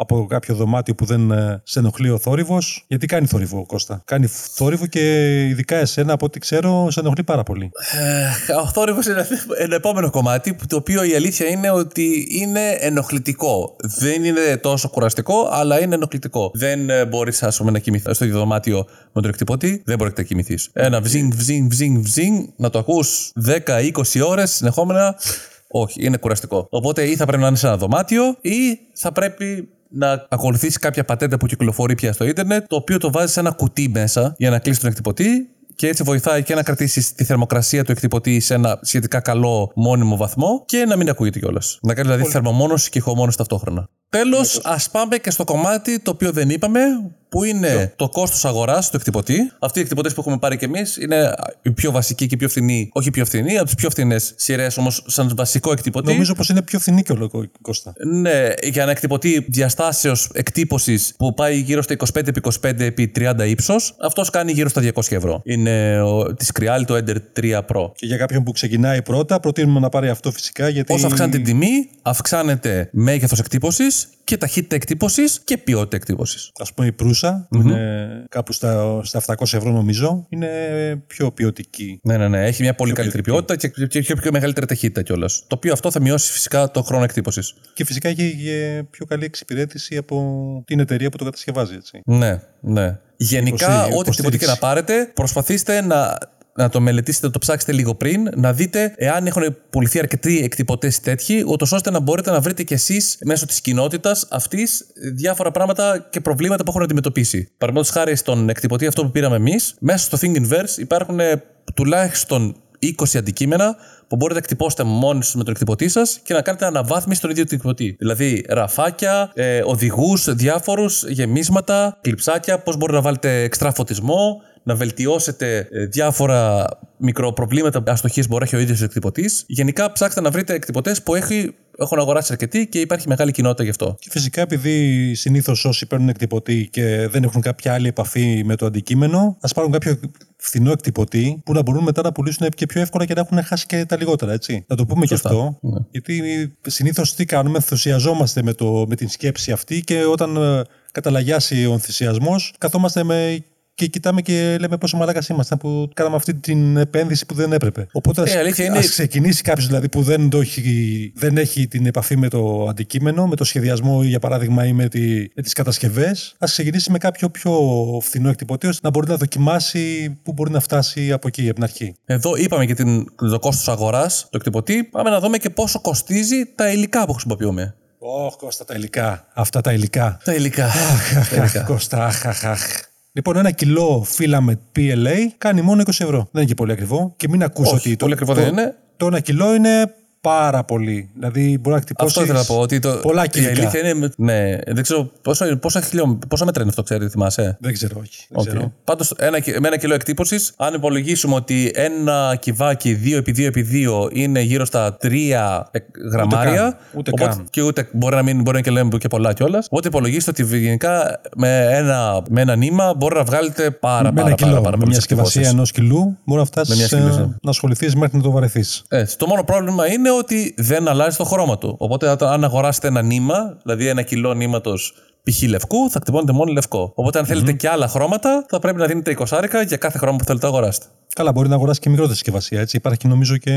από κάποιο δωμάτιο που δεν ε, σε ενοχλεί ο θόρυβος. Γιατί κάνει θόρυβο, Κώστα; Κάνει θόρυβο και ειδικά εσένα, από ό,τι ξέρω, σε ενοχλεί πάρα πολύ. Ε, ο θόρυβος είναι ένα επόμενο κομμάτι, το οποίο η αλήθεια είναι ότι είναι ενοχλητικό. Δεν είναι τόσο κουραστικό, αλλά είναι ενοχλητικό. Δεν ε, μπορείς, ας πούμε, να κοιμηθείς στο ίδιο δωμάτιο με τον εκτυπωτή, δεν μπορείς να κοιμηθείς. Ένα βζίνγκ, βζίνγκ, βζίνγκ, βζίνγκ, να το ακούς 10-20 ώρες συνεχόμενα. Όχι, είναι κουραστικό. Οπότε ή θα πρέπει να είναι σε ένα δωμάτιο ή θα πρέπει να ακολουθήσει κάποια πατέντα που κυκλοφορεί πια στο ίντερνετ, το οποίο το βάζει σε ένα κουτί μέσα για να κλείσει τον εκτυπωτή και έτσι βοηθάει και να κρατήσει τη θερμοκρασία του εκτυπωτή σε ένα σχετικά καλό μόνιμο βαθμό και να μην ακούγεται κιόλας. Να κάνει δηλαδή θερμομόνωση και ηχομόνωση ταυτόχρονα. Τέλος, ας πάμε και στο κομμάτι το οποίο δεν είπαμε, που είναι το κόστος αγοράς του εκτυπωτή; Αυτοί οι εκτυπωτές που έχουμε πάρει κι εμείς είναι οι πιο βασικοί και οι πιο φθηνοί, όχι οι πιο φθηνοί, από τις πιο φθηνές σειρές όμως, σαν βασικό εκτυπωτή. Νομίζω πως είναι πιο φθηνή και ο λόγος, Κώστα. Ναι, για ένα εκτυπωτή διαστάσεως εκτύπωσης που πάει γύρω στα 25x25 επί 30 ύψος, αυτός κάνει γύρω στα 200 ευρώ. Είναι της Creal, το Ender 3 Pro. Και για κάποιον που ξεκινάει πρώτα, προτείνουμε να πάρει αυτό φυσικά. Γιατί... Όσο αυξάνεται την τιμή, αυξάνεται μέγεθος εκτύπωσης και ταχύτητα εκτύπωσης και ποιότητα εκτύπωσης. Α πούμε η Προύσα, που είναι κάπου στα, στα 700 ευρώ νομίζω, είναι πιο ποιοτική. Ναι, ναι, ναι. Έχει μια πολύ Πιο καλύτερη ποιοτική. ποιότητα και, και, και πιο μεγαλύτερη ταχύτητα κιόλας. Το οποίο αυτό θα μειώσει φυσικά το χρόνο εκτύπωσης. Και φυσικά έχει και πιο καλή εξυπηρέτηση από την εταιρεία που το κατασκευάζει, έτσι. Ναι, ναι. Γενικά, Υποστή- ό,τι εκτυπωτή και να υποστήριξη. πάρετε, προσπαθήστε να, να το μελετήσετε, να το ψάξετε λίγο πριν, να δείτε εάν έχουν πουληθεί αρκετοί εκτυπωτές τέτοιοι, ούτως ώστε να μπορείτε να βρείτε κι εσείς μέσω της κοινότητας αυτής διάφορα πράγματα και προβλήματα που έχουν αντιμετωπίσει. Παραδείγματος χάρη στον εκτυπωτή αυτό που πήραμε εμείς, μέσα στο Thingiverse υπάρχουν ε, τουλάχιστον 20 αντικείμενα που μπορείτε να εκτυπώσετε μόνοι σας με τον εκτυπωτή σας και να κάνετε αναβάθμιση στον ίδιο τον εκτυπωτή. Δηλαδή, ραφάκια, ε, οδηγούς, διάφορους, γεμίσματα, κλειψάκια, πώς μπορείτε να βάλετε εξτρά φωτισμό, να βελτιώσετε ε, διάφορα μικροπροβλήματα αστοχή που μπορεί να έχει ο ίδιος εκτυπωτής. Γενικά, ψάξτε να βρείτε εκτυπωτές που έχει, έχουν αγοράσει αρκετοί και υπάρχει μεγάλη κοινότητα γι' αυτό. Και φυσικά επειδή συνήθως όσοι παίρνουν εκτυπωτή και δεν έχουν κάποια άλλη επαφή με το αντικείμενο, ας πάρουν κάποιο φθηνό εκτυπωτή που να μπορούν μετά να πουλήσουν και πιο εύκολα και να έχουν χάσει και τα λιγότερα, έτσι. Να το πούμε Σωστά. και αυτό. Ναι. Γιατί συνήθως τι κάνουμε, ενθουσιαζόμαστε με, το, με την σκέψη αυτή και όταν ε, καταλαγιάσει ο ενθουσιασμός, καθόμαστε με και κοιτάμε και λέμε πόσο μαλάκας ήμασταν που κάναμε αυτή την επένδυση που δεν έπρεπε. Οπότε Ε, ας- αλήθεια είναι- ας ξεκινήσει κάποιος δηλαδή που δεν, το έχει, δεν έχει την επαφή με το αντικείμενο, με το σχεδιασμό ή για παράδειγμα ή με, τη, με τις κατασκευές, ας ξεκινήσει με κάποιο πιο φθηνό εκτυπωτή ώστε να μπορεί να δοκιμάσει πού μπορεί να φτάσει από εκεί από την αρχή. Εδώ είπαμε και την, το κόστος αγοράς του εκτυπωτή. Πάμε να δούμε και πόσο κοστίζει τα υλικά που χρησιμοποιούμε. Ωχ, Κώστα, τα υλικά. Αυτά τα υλικά. Τα υλικά. Αχ, Τα αχ, υλικά. αχ, Κώστα, αχ, αχ, αχ. Λοιπόν, ένα κιλό filament PLA κάνει μόνο 20 ευρώ. Δεν είναι και πολύ ακριβό. Και μην ακούσω Όχι, ότι. πολύ ακριβό δεν είναι. Το ένα κιλό είναι πάρα πολύ. Δηλαδή μπορεί να χτυπώσει. Αυτό ήθελα να πω. Ότι το, πολλά η κιλικά. αλήθεια είναι. Ναι, δεν ξέρω πόσο, πόσα, χιλιό, πόσα μέτρα είναι αυτό, ξέρετε, θυμάσαι; Δεν ξέρω, όχι. Δεν Okay. ξέρω. Πάντως, ένα, κι- με ένα κιλό εκτύπωσης, αν υπολογίσουμε ότι ένα κυβάκι 2x2x2 είναι γύρω στα 3 γραμμάρια. καν. Ούτε οπότε, καν. Και ούτε μπορεί να, μην, μπορεί να και λέμε και πολλά κιόλας. Οπότε υπολογίστε ότι γενικά με ένα, με ένα νήμα μπορεί να βγάλετε πάρα, με πάρα, ένα πάρα, κιλό, πάρα, με πολλές μια συσκευασία εκτυπώσεις. ενός κιλού, μπορεί να φτάσεις μια συσκευασία. να ασχοληθείς μέχρι να το βαρεθείς. Έτσι. Το μόνο πρόβλημα είναι ότι δεν αλλάζει το χρώμα του. Οπότε, όταν- αν αγοράσετε ένα νήμα, δηλαδή ένα κιλό νήματος π.χ. λευκού, θα χτυπώνετε μόνο λευκό. Οπότε, αν θέλετε και άλλα χρώματα, θα πρέπει να δίνετε 20 για κάθε χρώμα που θέλετε να αγοράσετε. Καλά, μπορεί να αγοράσει και μικρότερη συσκευασία. Έτσι. Υπάρχει νομίζω και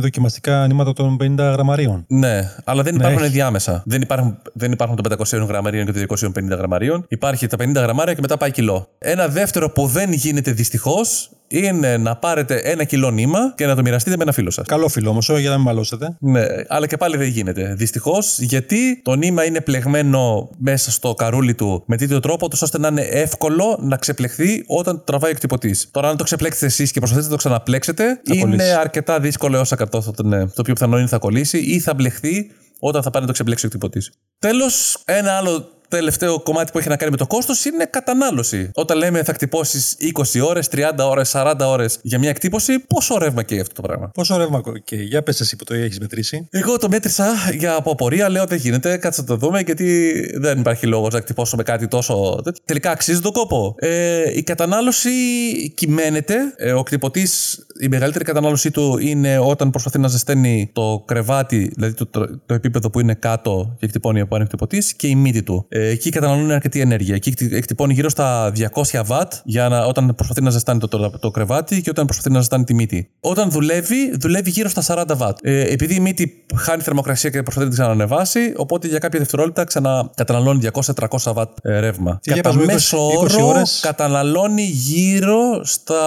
δοκιμαστικά νήματα των 50 γραμμαρίων. Ναι, αλλά δεν υπάρχουν έχει. διάμεσα. Δεν υπάρχουν, δεν υπάρχουν των 500 γραμμαρίων και των 250 γραμμαρίων. Υπάρχει τα 50 γραμμάρια και μετά πάει κιλό. Ένα δεύτερο που δεν γίνεται δυστυχώς είναι να πάρετε ένα κιλό νήμα και να το μοιραστείτε με ένα φίλο σας. Καλό φίλο όμως, για να μην μαλώσετε. Ναι, αλλά και πάλι δεν γίνεται. Δυστυχώς, γιατί το νήμα είναι πλεγμένο μέσα στο καρούλι του με τέτοιο τρόπο, τόσο ώστε να είναι εύκολο να ξεπλεχθεί όταν τραβάει ο εκτυπωτή. Τώρα, αν το ξεπλέξετε εσείς και προσπαθείτε να το ξαναπλέξετε, Θα είναι κολλήσει. αρκετά δύσκολο έως ακατόρθωτο. Ναι. Το πιο πιθανό είναι θα κολλήσει ή θα μπλεχθεί όταν θα πάει να το ξεπλέξει ο εκτυπωτής. Τέλος, ένα άλλο τελευταίο κομμάτι που έχει να κάνει με το κόστος είναι κατανάλωση. Όταν λέμε θα κτυπώσει 20 ώρες, 30 ώρες, 40 ώρες για μια εκτύπωση, πόσο ρεύμα καίει αυτό το πράγμα; Πόσο ρεύμα και για πες εσύ που το έχεις μετρήσει. Εγώ το μέτρησα για από απορία, λέω δεν γίνεται, κάτσε να το δούμε γιατί δεν υπάρχει λόγος να κτυπώσω με κάτι τόσο. τέτοιο. Τελικά αξίζει τον κόπο. Ε, η κατανάλωση κυμαίνεται. Ε, ο κτυπωτή, η μεγαλύτερη κατανάλωσή του είναι όταν προσπαθεί να ζεσταίνει το κρεβάτι, δηλαδή το, το, το επίπεδο που είναι κάτω και εκτυπώνει από ένα κτυπωτή και η μύτη του. Ε, εκεί καταναλώνει αρκετή ενέργεια. Εκεί εκτι- εκτυπώνει γύρω στα 200 W για να, όταν προσπαθεί να ζεστάνει το, το, το κρεβάτι και όταν προσπαθεί να ζεστάνει τη μύτη. Όταν δουλεύει, δουλεύει γύρω στα 40 W. Ε, επειδή η μύτη χάνει θερμοκρασία και προσπαθεί να την ξανανεβάσει, οπότε για κάποια δευτερόλεπτα ξανακαταναλώνει 200-300 W ε, ρεύμα. Και για Κατά πες μου, 20 μέσο 20 όρο ώρες. καταναλώνει γύρω στα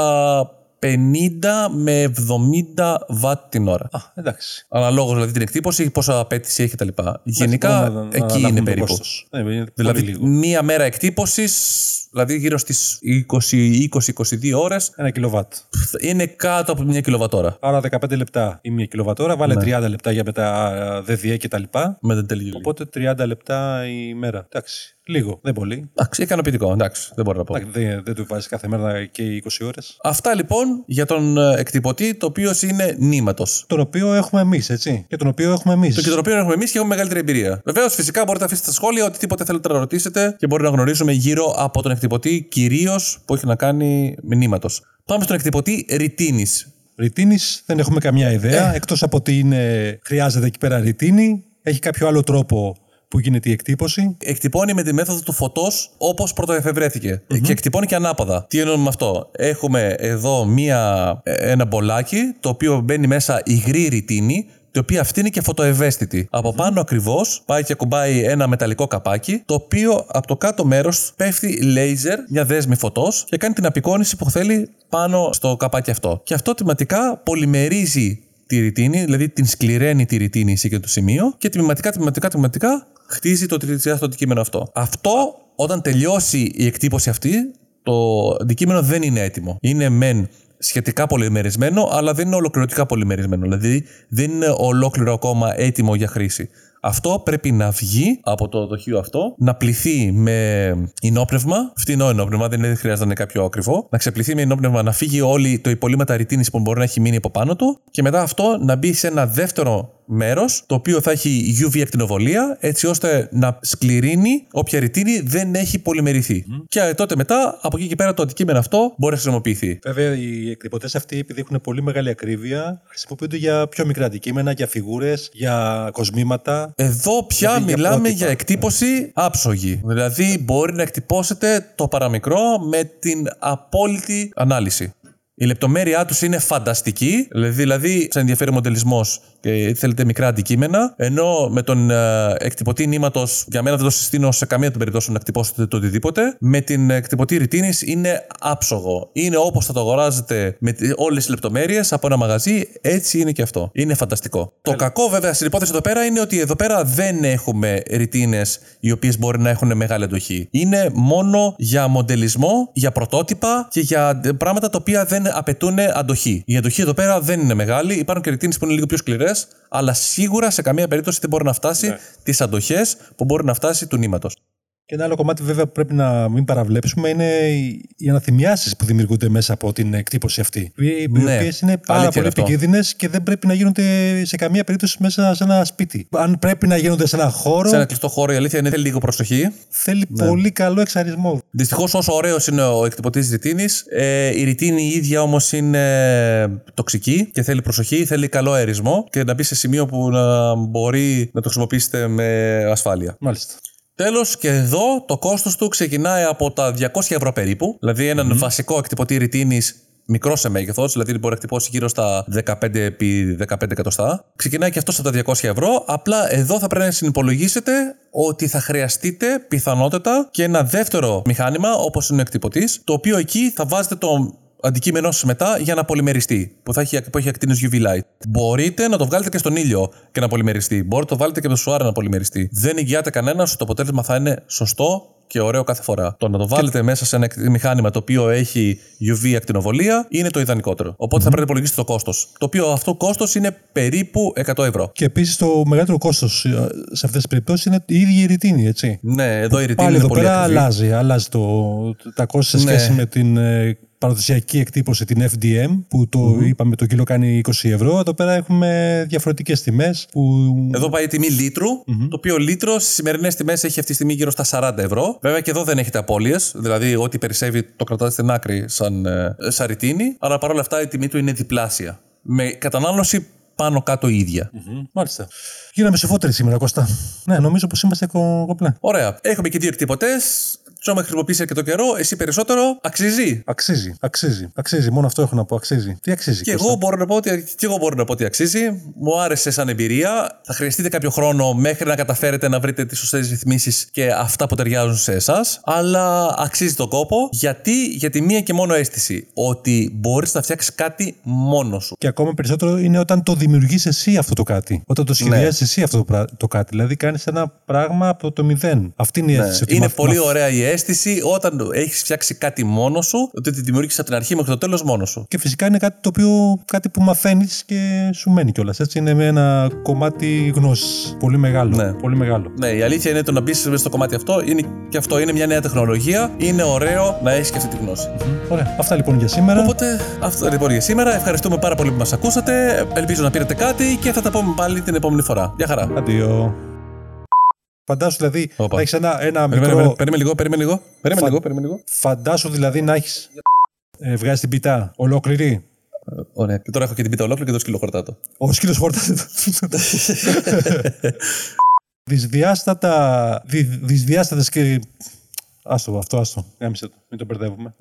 50 με 70 βατ την ώρα. Α, εντάξει. Αναλόγω δηλαδή την εκτύπωση, πόσα απέτηση έχει κτλ. Γενικά Μπορούμε να- να εκεί αναλάβουμε είναι το περίπου. κόστος. Ναι, είναι Δηλαδή πολύ λίγο. μία μέρα εκτύπωσης, δηλαδή γύρω στις 20-22 ώρες, Ένα κιλοβάτ. είναι κάτω από μια κιλοβατόρα. Άρα 15 λεπτά η μία κιλοβατόρα, βάλε 30 λεπτά για μετά ΔΔΕ και τα λοιπά. Με την τελική. Οπότε 30 λεπτά η μέρα. Εντάξει. Λίγο, δεν πολύ. Εντάξει, ικανοποιητικό, εντάξει, δεν μπορώ να πω. Εντάξει, Δεν, δεν του βάζει κάθε μέρα και 20 ώρες. Αυτά λοιπόν για τον ε, εκτυπωτή, το οποίο είναι νήματος. Τον οποίο έχουμε εμείς, έτσι. Και τον οποίο έχουμε εμείς. Το και τον οποίο έχουμε εμείς και έχουμε μεγαλύτερη εμπειρία. Βεβαίως, φυσικά μπορείτε να αφήσετε στα σχόλια οτιδήποτε θέλετε να ρωτήσετε και μπορεί να γνωρίζουμε γύρω από τον εκτυπωτή, κυρίως που έχει να κάνει με νήματος. Πάμε στον εκτυπωτή ρητίνης. Ρητίνης δεν έχουμε καμιά ιδέα. Ε. Εκτός από ότι είναι, χρειάζεται εκεί πέρα ρητίνη. Έχει κάποιο άλλο τρόπο που γίνεται η εκτύπωση. Εκτυπώνει με τη μέθοδο του φωτός όπως πρωτοεφευρέθηκε. Και εκτυπώνει και ανάποδα. Τι εννοούμε με αυτό; Έχουμε εδώ μία, ε, ένα μπολάκι το οποίο μπαίνει μέσα υγρή ρητίνη. Η οποία αυτή είναι και φωτοευαίσθητη. Από πάνω ακριβώς πάει και κουμπάει ένα μεταλλικό καπάκι, το οποίο από το κάτω μέρος πέφτει λέιζερ, μια δέσμη φωτός, και κάνει την απεικόνηση που θέλει πάνω στο καπάκι αυτό. Και αυτό τιματικά πολυμερίζει τη ρητίνη, δηλαδή την σκληραίνει τη ρητίνη σε εκείνο το σημείο και τμηματικά, τμηματικά, τμηματικά χτίζει το τριτσιάστο αντικείμενο αυτό. Αυτό όταν τελειώσει η εκτύπωση αυτή, το αντικείμενο δεν είναι έτοιμο. Είναι μεν σχετικά πολυμερισμένο, αλλά δεν είναι ολοκληρωτικά πολυμερισμένο. Δηλαδή δεν είναι ολόκληρο ακόμα έτοιμο για χρήση. Αυτό πρέπει να βγει από το δοχείο αυτό, να πληθεί με ενόπνευμα, φτηνό ενόπνευμα, δεν είναι- χρειάζεται να είναι κάποιο ακριβό, να ξεπληθεί με ενόπνευμα, να φύγει όλη το υπολείμματα ρητίνης που μπορεί να έχει μείνει από πάνω του και μετά αυτό να μπει σε ένα δεύτερο μέρος, το οποίο θα έχει UV ακτινοβολία, έτσι ώστε να σκληρύνει όποια ρητίνη δεν έχει πολυμερηθεί. Και τότε μετά, από εκεί και πέρα, το αντικείμενο αυτό μπορεί να χρησιμοποιηθεί. Βέβαια, οι εκτυπωτές αυτοί, επειδή έχουν πολύ μεγάλη ακρίβεια, χρησιμοποιούνται για πιο μικρά αντικείμενα, για φιγούρες, για κοσμήματα. Εδώ πια Δηλαδή για μιλάμε πρότυπα. για εκτύπωση άψογη. Δηλαδή μπορεί να εκτυπώσετε το παραμικρό με την απόλυτη ανάλυση. Η λεπτομέρειά τους είναι φανταστική, δηλαδή, δηλαδή σε ενδιαφέρει ο μοντελισμός και θέλετε μικρά αντικείμενα. Ενώ με τον ε, εκτυπωτή νήματος, για μένα δεν το συστήνω σε καμία των περιπτώσεων να εκτυπώσετε το οτιδήποτε. Με την εκτυπωτή ρητίνης είναι άψογο. Είναι όπως θα το αγοράζετε με όλες τις λεπτομέρειες από ένα μαγαζί, έτσι είναι και αυτό. Είναι φανταστικό. Το κακό βέβαια στην υπόθεση εδώ πέρα είναι ότι εδώ πέρα δεν έχουμε ρητίνες οι οποίες μπορεί να έχουν μεγάλη αντοχή. Είναι μόνο για μοντελισμό, για πρωτότυπα και για πράγματα τα οποία δεν απαιτούν αντοχή. Η αντοχή εδώ πέρα δεν είναι μεγάλη. Υπάρχουν και ρητίνες που είναι λίγο πιο σκληρές, αλλά σίγουρα σε καμία περίπτωση δεν μπορεί να φτάσει Ναι. τις αντοχές που μπορεί να φτάσει του νήματος. Και ένα άλλο κομμάτι, βέβαια, που πρέπει να μην παραβλέψουμε είναι οι- οι αναθυμιάσεις που δημιουργούνται μέσα από την εκτύπωση αυτή. Οι, οι Ναι, οποίες είναι πάρα αλήθεια πολύ είναι αυτό. επικίνδυνες και δεν πρέπει να γίνονται σε καμία περίπτωση μέσα σε ένα σπίτι. Αν πρέπει να γίνονται σε ένα χώρο, Σε ένα κλειστό χώρο η αλήθεια είναι θέλει λίγο προσοχή. θέλει Ναι. πολύ καλό εξαρισμό. Δυστυχώς, όσο ωραίος είναι ο εκτυπωτής ρητίνης, ε, η ρητίνη η ίδια όμως είναι τοξική και θέλει προσοχή, θέλει καλό αερισμό και να μπει σε σημείο που να μπορεί να το χρησιμοποιήσετε με ασφάλεια. Μάλιστα. Τέλος, και εδώ το κόστος του ξεκινάει από τα 200 ευρώ περίπου. Δηλαδή, έναν βασικό εκτυπωτή ρητίνη μικρό σε μέγεθος, δηλαδή μπορεί να χτυπώσει γύρω στα 15 επί 15 εκατοστά. Ξεκινάει και αυτός στα 200 ευρώ. Απλά εδώ θα πρέπει να συνυπολογίσετε ότι θα χρειαστείτε πιθανότατα και ένα δεύτερο μηχάνημα, όπως είναι ο εκτυπωτής, το οποίο εκεί θα βάζετε το αντικείμενο σα μετά για να πολυμεριστεί, που, θα έχει, που έχει ακτίνε UV light. Μπορείτε να το βγάλετε και στον ήλιο και να πολυμεριστεί. Μπορείτε να το βάλετε και με το σουάρε να πολυμεριστεί. Δεν εγγυάται κανένας ότι το αποτέλεσμα θα είναι σωστό και ωραίο κάθε φορά. Το να το βάλετε μέσα σε ένα μηχάνημα το οποίο έχει UV ακτινοβολία είναι το ιδανικότερο. Οπότε θα πρέπει να υπολογίσετε το κόστος. Το οποίο αυτό κόστος είναι περίπου 100 ευρώ. Και επίσης το μεγαλύτερο κόστος σε αυτές τις περιπτώσεις είναι η ίδια η ρητίνη, έτσι. Ναι, εδώ η ρητίνη Πάλι είναι εδώ πολύ πέρα ακριβή. αλλάζει, αλλάζει το, τα κόστη σε Ναι. σχέση με την ε, παραδοσιακή εκτύπωση, την FDM, που το είπαμε το κιλό κάνει 20 ευρώ. Εδώ πέρα έχουμε διαφορετικές τιμές που. Εδώ πάει η τιμή λίτρου, το οποίο λίτρο στις σημερινές τιμές έχει αυτή τη στιγμή γύρω στα 40 ευρώ. Βέβαια και εδώ δεν έχετε απώλειες, δηλαδή ό,τι περισσεύει το κρατάτε στην άκρη σαν, ε, σαν ρητίνη, αλλά παρόλα αυτά η τιμή του είναι διπλάσια. Με κατανάλωση πάνω κάτω ίδια. Μμμ, Μάλιστα. Γίναμε σοφότεροι σήμερα, Κώστα. Ναι, νομίζω πως είμαστε κο- κομπλέ. Ωραία. Έχουμε και δύο εκτυπωτές. Του έχουμε χρησιμοποιήσει αρκετό καιρό. Εσύ περισσότερο. Αξίζει. Αξίζει, αξίζει, αξίζει. Μόνο αυτό έχω να πω. Αξίζει. Τι αξίζει, Και Κώστα; εγώ, μπορώ να πω ότι, και εγώ μπορώ να πω ότι αξίζει. Μου άρεσε σαν εμπειρία. Θα χρειαστείτε κάποιο χρόνο μέχρι να καταφέρετε να βρείτε τις σωστές ρυθμίσεις και αυτά που ταιριάζουν σε εσάς. Αλλά αξίζει τον κόπο. Γιατί, γιατί μία και μόνο αίσθηση ότι μπορείς να φτιάξεις κάτι μόνος σου. Και ακόμα περισσότερο είναι όταν το δημιουργείς εσύ αυτό το κάτι. Όταν το Ναι. σχεδιάζεις εσύ αυτό το, πρά- το κάτι. Δηλαδή κάνεις ένα πράγμα από το μηδέν. Αυτή είναι η αίσθηση. ότι Ναι. Είναι μαθ- πολύ μαθ- ωραία η αίσθηση όταν έχεις φτιάξει κάτι μόνος σου, ότι τη δημιούργησες από την αρχή μέχρι το τέλος μόνος σου. Και φυσικά είναι κάτι το οποίο κάτι που μαθαίνεις και σου μένει κιόλας. Έτσι είναι με ένα κομμάτι γνώσης. Πολύ μεγάλο. Ναι. Πολύ μεγάλο. Ναι, η αλήθεια είναι το να μπεις στο κομμάτι αυτό είναι και αυτό είναι μια νέα τεχνολογία. Είναι ωραίο να έχεις και αυτή τη γνώση. Ωραία. Αυτά λοιπόν για σήμερα. Οπότε αυτό λοιπόν για σήμερα. Ευχαριστούμε πάρα πολύ που μας ακούσατε. Ελπίζω να πήρατε κάτι και θα τα πούμε πάλι την επόμενη φορά. Γεια χαρά. Αντίο. Φαντάσου δηλαδή Όπα. να έχεις ένα, ένα Περίμενε, μικρό. περίμενε, περίμενε λίγο, περίμενε λίγο. Περίμενε Φα- λίγο, περίμενε λίγο. Φαντάσου δηλαδή να έχει. Ε, βγάζει την πιτά ολόκληρη. Ε, Ωραία. Και τώρα έχω και την πίτα ολόκληρη και το σκύλο χορτάτο. Ο σκύλος χόρτασε. *laughs* Δυσδιάστατα. Δι, δυσδιάστατες και. Άστο, αυτό, άστο. Γάμισε το. Μην το μπερδεύουμε.